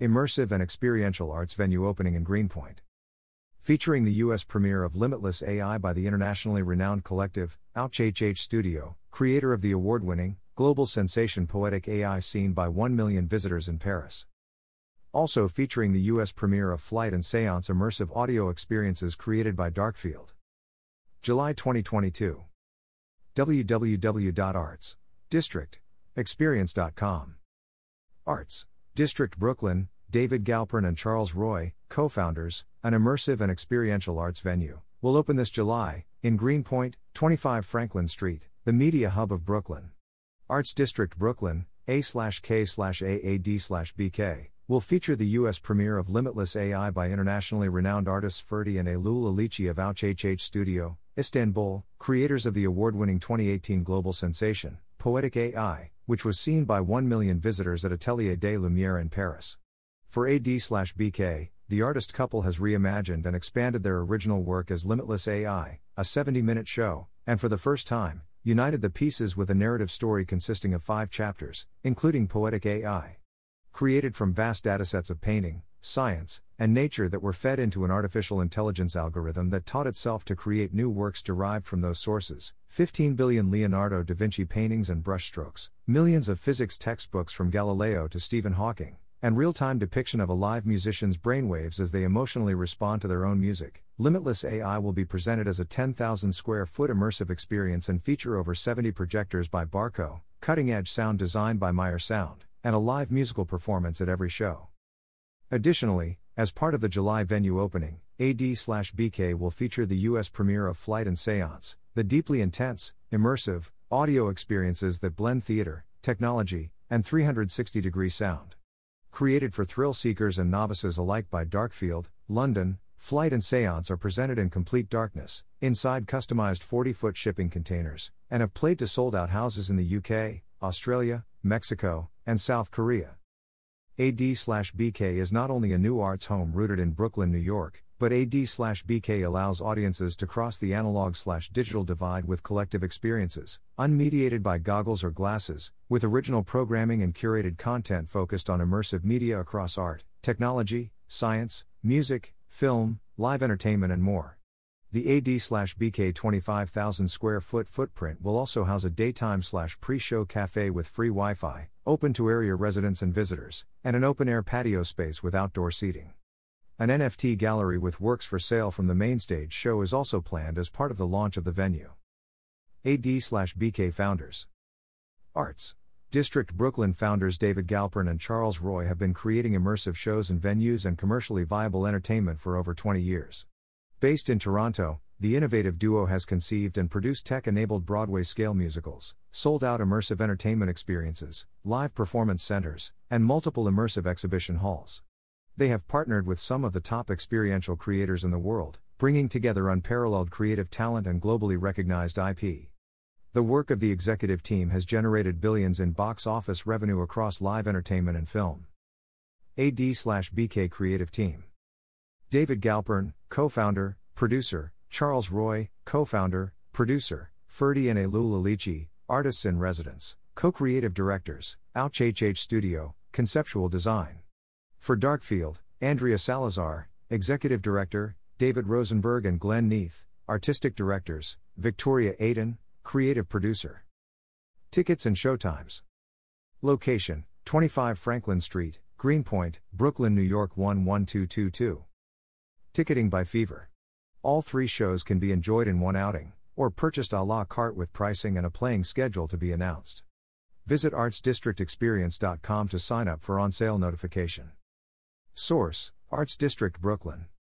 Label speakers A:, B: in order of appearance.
A: immersive and experiential arts venue opening in Greenpoint. Featuring the U.S. premiere of Limitless AI by the internationally renowned collective, Ouchhh Studio, creator of the award winning, global sensation Poetic AI seen by 1 million visitors in Paris. Also featuring the US premiere of Flight and Seance immersive audio experiences created by Darkfield. July 2022. www.arts.district.experience.com. Arts. District Brooklyn, David Galpern and Charles Roy, co founders, an immersive and experiential arts venue, will open this July, in Greenpoint, 25 Franklin Street, the media hub of Brooklyn. Arts District Brooklyn, A K AAD BK, will feature the U.S. premiere of Limitless AI by internationally renowned artists Ferdi and Eylul Alici of Ouchhh Studio, Istanbul, creators of the award winning 2018 global sensation, Poetic AI, which was seen by 1 million visitors at Atelier des Lumières in Paris. For AD BK, the artist couple has reimagined and expanded their original work as Limitless AI, a 70 minute show, and for the first time, united the pieces with a narrative story consisting of five chapters, including Poetic AI. Created from vast datasets of painting, science, and nature that were fed into an artificial intelligence algorithm that taught itself to create new works derived from those sources 15 billion Leonardo da Vinci paintings and brushstrokes, millions of physics textbooks from Galileo to Stephen Hawking, and real time depiction of a live musician's brainwaves as they emotionally respond to their own music. Limitless AI will be presented as a 10,000 square foot immersive experience and feature over 70 projectors by Barco, cutting edge sound designed by Meyer Sound, and a live musical performance at every show. Additionally, as part of the July venue opening, AD/BK will feature the US premiere of Flight and Seance, the deeply intense, immersive audio experiences that blend theater, technology, and 360-degree sound. Created for thrill seekers and novices alike by Darkfield, London, Flight and Seance are presented in complete darkness, inside customized 40 foot shipping containers, and have played to sold out houses in the UK, Australia, Mexico, and South Korea. AD/BK is not only a new arts home rooted in Brooklyn, New York, but AD slash BK allows audiences to cross the analog slash digital divide with collective experiences, unmediated by goggles or glasses, with original programming and curated content focused on immersive media across art, technology, science, music, film, live entertainment and more. The AD/BK 25,000 square foot footprint will also house a daytime/pre-show cafe with free Wi-Fi, open to area residents and visitors, and an open-air patio space with outdoor seating. An NFT gallery with works for sale from the mainstage show is also planned as part of the launch of the venue. AD/BK founders. Arts. District Brooklyn founders David Galpern and Charles Roy have been creating immersive shows and venues and commercially viable entertainment for over 20 years. Based in Toronto, the innovative duo has conceived and produced tech enabled Broadway scale musicals, sold out immersive entertainment experiences, live performance centers, and multiple immersive exhibition halls. They have partnered with some of the top experiential creators in the world, bringing together unparalleled creative talent and globally recognized IP. The work of the executive team has generated billions in box office revenue across live entertainment and film. AD/BK Creative Team David Galpern, co-founder, producer, Charles Roy, co-founder, producer, Ferdi and Eylul Alici, artists in residence, co-creative directors, Ouchhh Studio, conceptual design. For Darkfield, Andrea Salazar, Executive Director, David Rosenberg and Glen Neath, Artistic Directors, Victoria Aiden, Creative Producer. Tickets and showtimes. Location 25 Franklin Street, Greenpoint, Brooklyn, New York 11222. Ticketing by Fever. All three shows can be enjoyed in one outing, or purchased a la carte with pricing and a playing schedule to be announced. Visit artsdistrictexperience.com to sign up for on sale notification. Source Arts District Brooklyn.